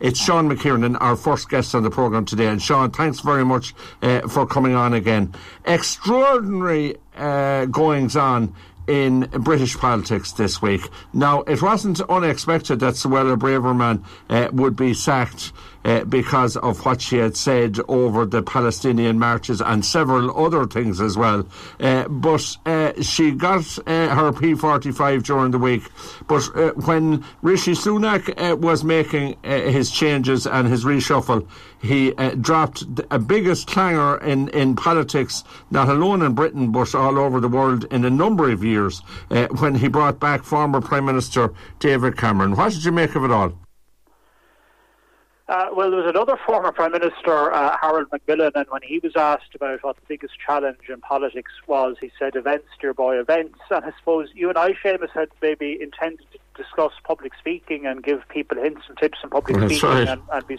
it's Sean McKiernan, our first guest on the programme today. And Sean, thanks very much uh, for coming on again. Extraordinary uh, goings on in British politics this week. Now, it wasn't unexpected that Suella Braverman uh, would be sacked uh, because of what she had said over the Palestinian marches and several other things as well. Uh, but uh, she got uh, her P45 during the week. But uh, when Rishi Sunak uh, was making his changes and his reshuffle, he dropped a biggest clangor in, in politics, not alone in Britain, but all over the world in a number of years, when he brought back former Prime Minister David Cameron. What did you make of it all? Uh, well, there was another former Prime Minister, uh, Harold Macmillan, and when he was asked about what the biggest challenge in politics was, he said, events, dear boy, events. And I suppose you and I, Seamus, had maybe intended to discuss public speaking and give people hints and tips on public That's speaking. Right. And, and we,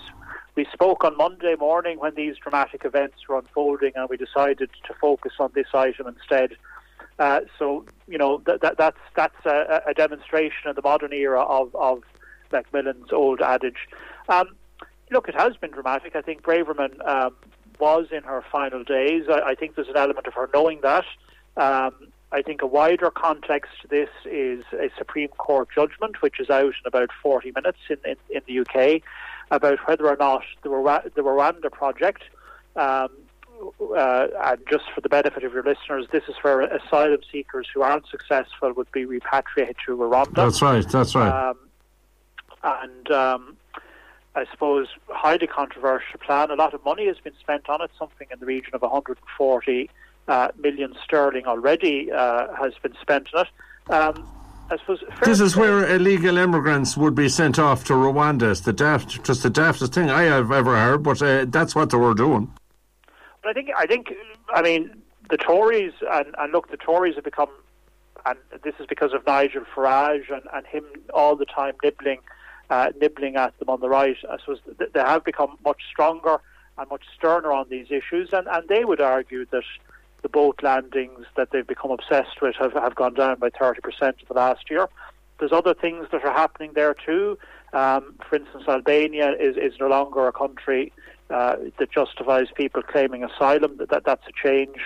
we spoke on Monday morning when these dramatic events were unfolding, and we decided to focus on this item instead. Uh, so, you know, that, that, that's, that's a, a, demonstration of the modern era of, of Macmillan's old adage. Um, look, it has been dramatic. I think Braverman um, was in her final days. I, I, think there's an element of her knowing that. Um, I think a wider context to this is a Supreme Court judgment, which is out in about 40 minutes in, in, in the UK, about whether or not the, Rwanda, the Rwanda project, um, uh, and just for the benefit of your listeners, this is for asylum seekers who aren't successful would be repatriated to Rwanda. That's right, that's right. Um, and um, I suppose, highly controversial plan. A lot of money has been spent on it, something in the region of 140 uh, million sterling already uh, has been spent on it. Um, I suppose this is where illegal immigrants would be sent off to Rwanda. It's the daft, just the daftest thing I have ever heard, but uh, that's what they were doing. But I think, I think, I mean, the Tories and, and look, the Tories have become, and this is because of Nigel Farage and, and him all the time nibbling uh, nibbling at them on the right. I suppose they have become much stronger and much sterner on these issues, and, and they would argue that the boat landings that they've become obsessed with have, have gone down by 30% in the last year. There's other things that are happening there too. Um, for instance, Albania is, is no longer a country uh, that justifies people claiming asylum. That, that That's a change.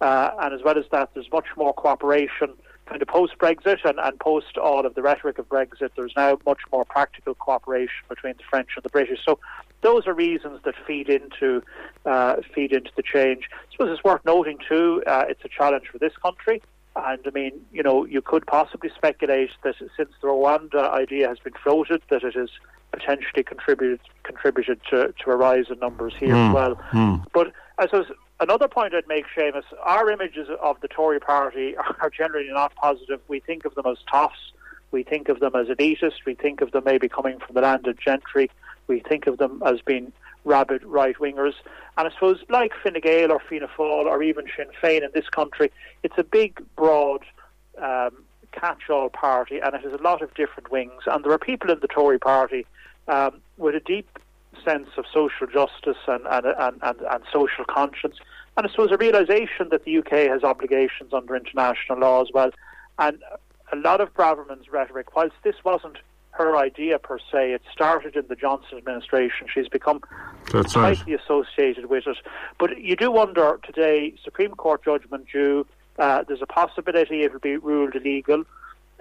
Uh, and as well as that, there's much more cooperation kind of post Brexit and, and post all of the rhetoric of Brexit, there's now much more practical cooperation between the French and the British. So those are reasons that feed into uh, feed into the change. I suppose it's worth noting too. Uh, it's a challenge for this country. And I mean, you know, you could possibly speculate that since the Rwanda idea has been floated, that it has potentially contributed contributed to, to a rise in numbers here mm. as well. Mm. But I suppose Another point I'd make, Seamus, our images of the Tory party are generally not positive. We think of them as toffs. We think of them as elitist. We think of them maybe coming from the landed gentry. We think of them as being rabid right wingers. And I suppose, like Fine Gael or Fianna Fáil or even Sinn Féin in this country, it's a big, broad, um, catch all party and it has a lot of different wings. And there are people in the Tory party um, with a deep sense of social justice and, and, and, and, and social conscience. And I suppose a realization that the UK has obligations under international law as well. And a lot of Braverman's rhetoric, whilst this wasn't her idea per se, it started in the Johnson administration. She's become That's tightly right. associated with it. But you do wonder today, Supreme Court judgment due, uh, there's a possibility it will be ruled illegal.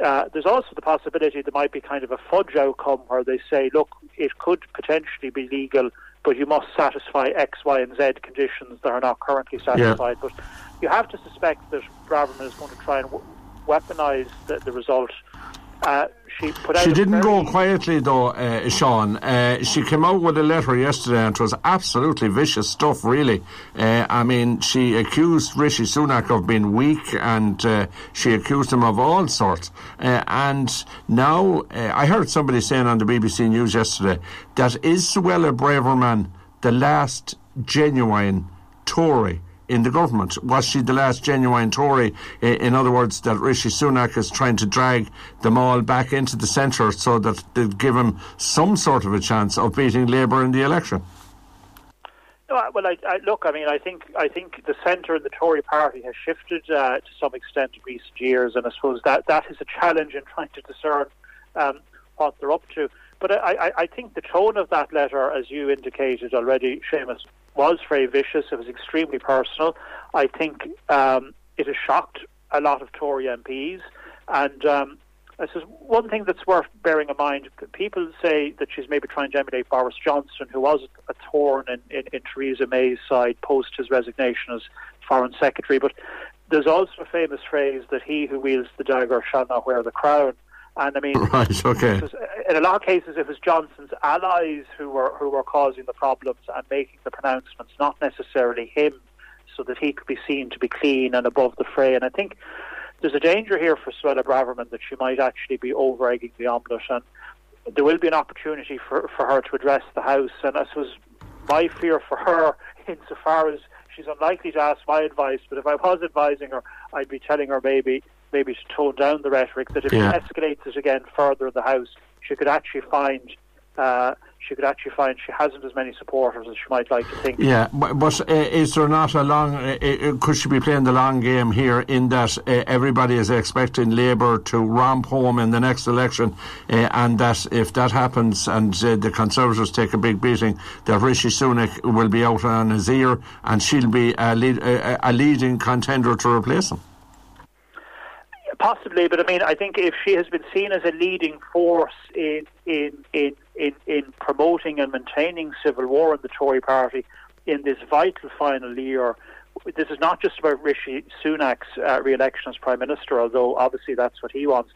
Uh, there's also the possibility there might be kind of a fudge outcome where they say, look, it could potentially be legal, but you must satisfy X, Y, and Z conditions that are not currently satisfied. Yeah. But you have to suspect that Braverman is going to try and weaponize the, the result uh, she put out. She didn't go quietly though, uh, Sean. Uh, she came out with a letter yesterday, and it was absolutely vicious stuff. Really, uh, I mean, she accused Rishi Sunak of being weak, and uh, she accused him of all sorts. Uh, and now, I heard somebody saying on the BBC News yesterday that is Suella Braverman the last genuine Tory in the government? Was she the last genuine Tory? In other words, that Rishi Sunak is trying to drag them all back into the centre so that they give him some sort of a chance of beating Labour in the election? No, well, I, I, look. I mean, I think I think the centre in the Tory party has shifted uh, to some extent in recent years, and I suppose that that is a challenge in trying to discern um, what they're up to. But I, I, I think the tone of that letter, as you indicated already, Seamus, was very vicious. It was extremely personal. I think um, it has shocked a lot of Tory MPs. And um, this is one thing that's worth bearing in mind. People say that she's maybe trying to emulate Boris Johnson, who was a thorn in, in, in Theresa May's side post his resignation as Foreign Secretary. But there's also a famous phrase that he who wields the dagger shall not wear the crown. And I mean, right, okay. Was, in a lot of cases, it was Johnson's allies who were who were causing the problems and making the pronouncements, not necessarily him, so that he could be seen to be clean and above the fray. And I think there's a danger here for Suella Braverman that she might actually be over egging the omelette, and there will be an opportunity for for her to address the House. And I suppose my fear for her, insofar as she's unlikely to ask my advice, but if I was advising her, I'd be telling her maybe maybe to tone down the rhetoric. That if yeah. she escalates it again further in the House, she could actually find. Uh, she could actually find she hasn't as many supporters as she might like to think. Yeah, but, but uh, is there not a long? Uh, uh could she be playing the long game here in that uh, everybody is expecting Labour to romp home in the next election, uh, and that if that happens and uh, the Conservatives take a big beating, that Rishi Sunak will be out on his ear and she'll be a, lead, a leading contender to replace him. Possibly, but I mean, I think if she has been seen as a leading force in in in in, in promoting and maintaining civil war in the Tory Party in this vital final year, this is not just about Rishi Sunak's uh, re-election as Prime Minister, although obviously that's what he wants.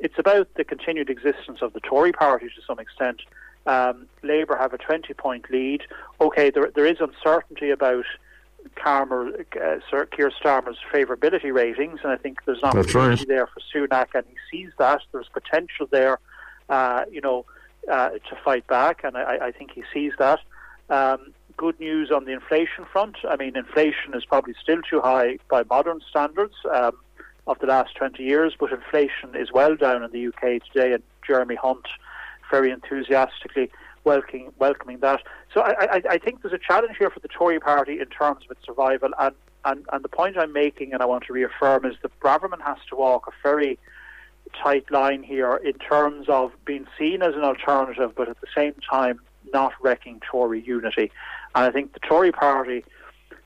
It's about the continued existence of the Tory Party to some extent. Um, Labour have a 20-point lead. Okay, there, there is uncertainty about Carmer, uh, Sir Keir Starmer's favourability ratings, and I think there's an opportunity right. there for Sunak, and he sees that there's potential there, uh, you know, uh, to fight back, and I, I, think he sees that. Um, good news on the inflation front. I mean, inflation is probably still too high by modern standards um, of the last 20 years, but inflation is well down in the UK today, and Jeremy Hunt very enthusiastically welcoming, welcoming that. So I, I, I think there's a challenge here for the Tory party in terms of its survival. And, and, and the point I'm making, and I want to reaffirm, is that Braverman has to walk a very tight line here in terms of being seen as an alternative, but at the same time not wrecking Tory unity. And I think the Tory party.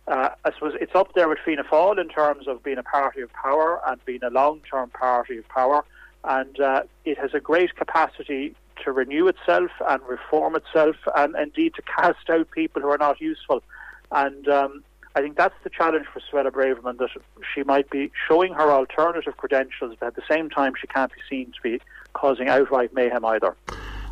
Uh, I suppose it's up there with Fianna Fáil in terms of being a party of power and being a long-term party of power, and uh, it has a great capacity to renew itself and reform itself and indeed to cast out people who are not useful. And um, I think that's the challenge for Suella Braverman that she might be showing her alternative credentials, but at the same time, she can't be seen to be causing outright mayhem either.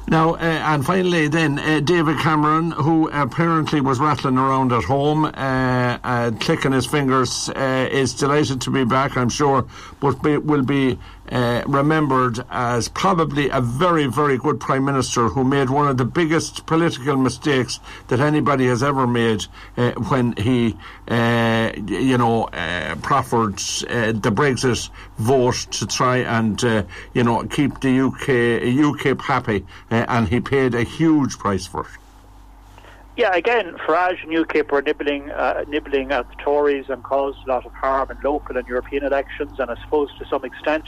Now, uh, and finally, then, uh, David Cameron, who apparently was rattling around at home, uh, clicking his fingers, uh, is delighted to be back, I'm sure, but be, will be uh, remembered as probably a very, very good prime minister who made one of the biggest political mistakes that anybody has ever made uh, when he, you know, proffered the Brexit vote to try and, you know, keep the UK UKIP happy, and he paid a huge price for it. Yeah, again, Farage and UKIP were nibbling, uh, nibbling at the Tories and caused a lot of harm in local and European elections, and I suppose to some extent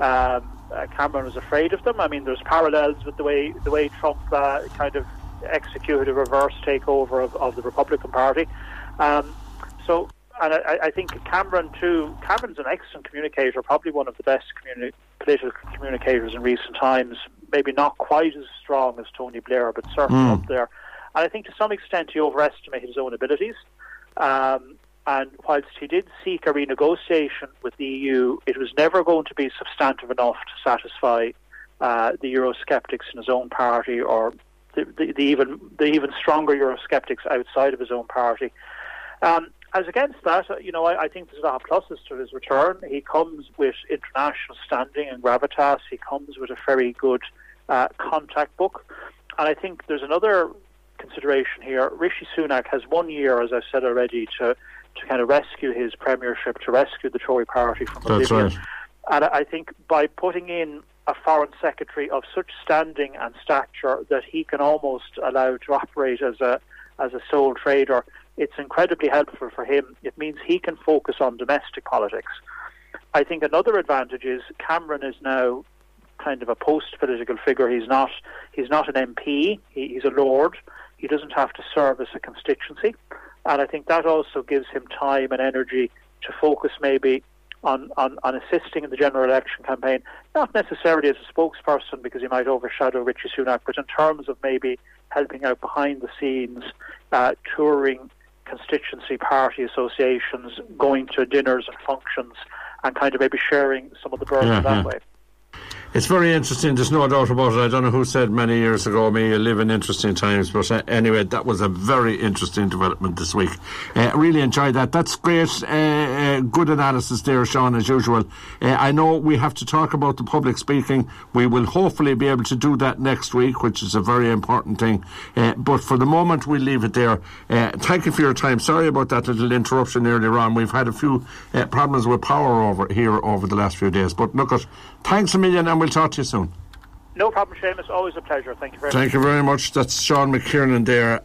um, uh, Cameron was afraid of them. I mean, there's parallels with the way the way Trump uh, kind of executed a reverse takeover of, of the Republican Party. Um, so, and I, I, think Cameron too. Cameron's an excellent communicator, probably one of the best communi- political communicators in recent times. Maybe not quite as strong as Tony Blair, but certainly mm. up there. And I think to some extent he overestimated his own abilities. Um, and whilst he did seek a renegotiation with the EU, it was never going to be substantive enough to satisfy uh, the Eurosceptics in his own party or the, the, the, even the even stronger Eurosceptics outside of his own party. Um, as against that, uh, you know, I, I, think there's a lot of pluses to his return. He comes with international standing and gravitas. He comes with a very good uh, contact book, and I think there's another consideration here. Rishi Sunak has one year, as I said already, to to kind of rescue his premiership, to rescue the Tory party from That's oblivion. Right. And I think by putting in a foreign secretary of such standing and stature that he can almost allow to operate as a as a sole trader, it's incredibly helpful for him. It means he can focus on domestic politics. I think another advantage is Cameron is now kind of a post-political figure. He's not he's not an MP. He, he's a lord. He doesn't have to service a constituency, and I think that also gives him time and energy to focus maybe on, on, on assisting in the general election campaign, not necessarily as a spokesperson because he might overshadow Rishi Sunak, but in terms of maybe helping out behind the scenes, uh, touring constituency party associations, going to dinners and functions, and kind of maybe sharing some of the burden Yeah, that way. It's very interesting. There's no doubt about it. I don't know who said many years ago, "Me, you live in interesting times." But uh, anyway, that was a very interesting development this week. Uh, really enjoyed that. That's great. Uh, uh, good analysis there, Sean, as usual. Uh, I know we have to talk about the public speaking. We will hopefully be able to do that next week, which is a very important thing. Uh, but for the moment, we'll leave it there. Thank you for your time. Sorry about that little interruption earlier on. We've had a few problems with power over here over the last few days. But look, at, thanks a million, and we'll talk to you soon. No problem, Seamus. Always a pleasure. Thank you very much. Thank you very much. That's Sean McKiernan there.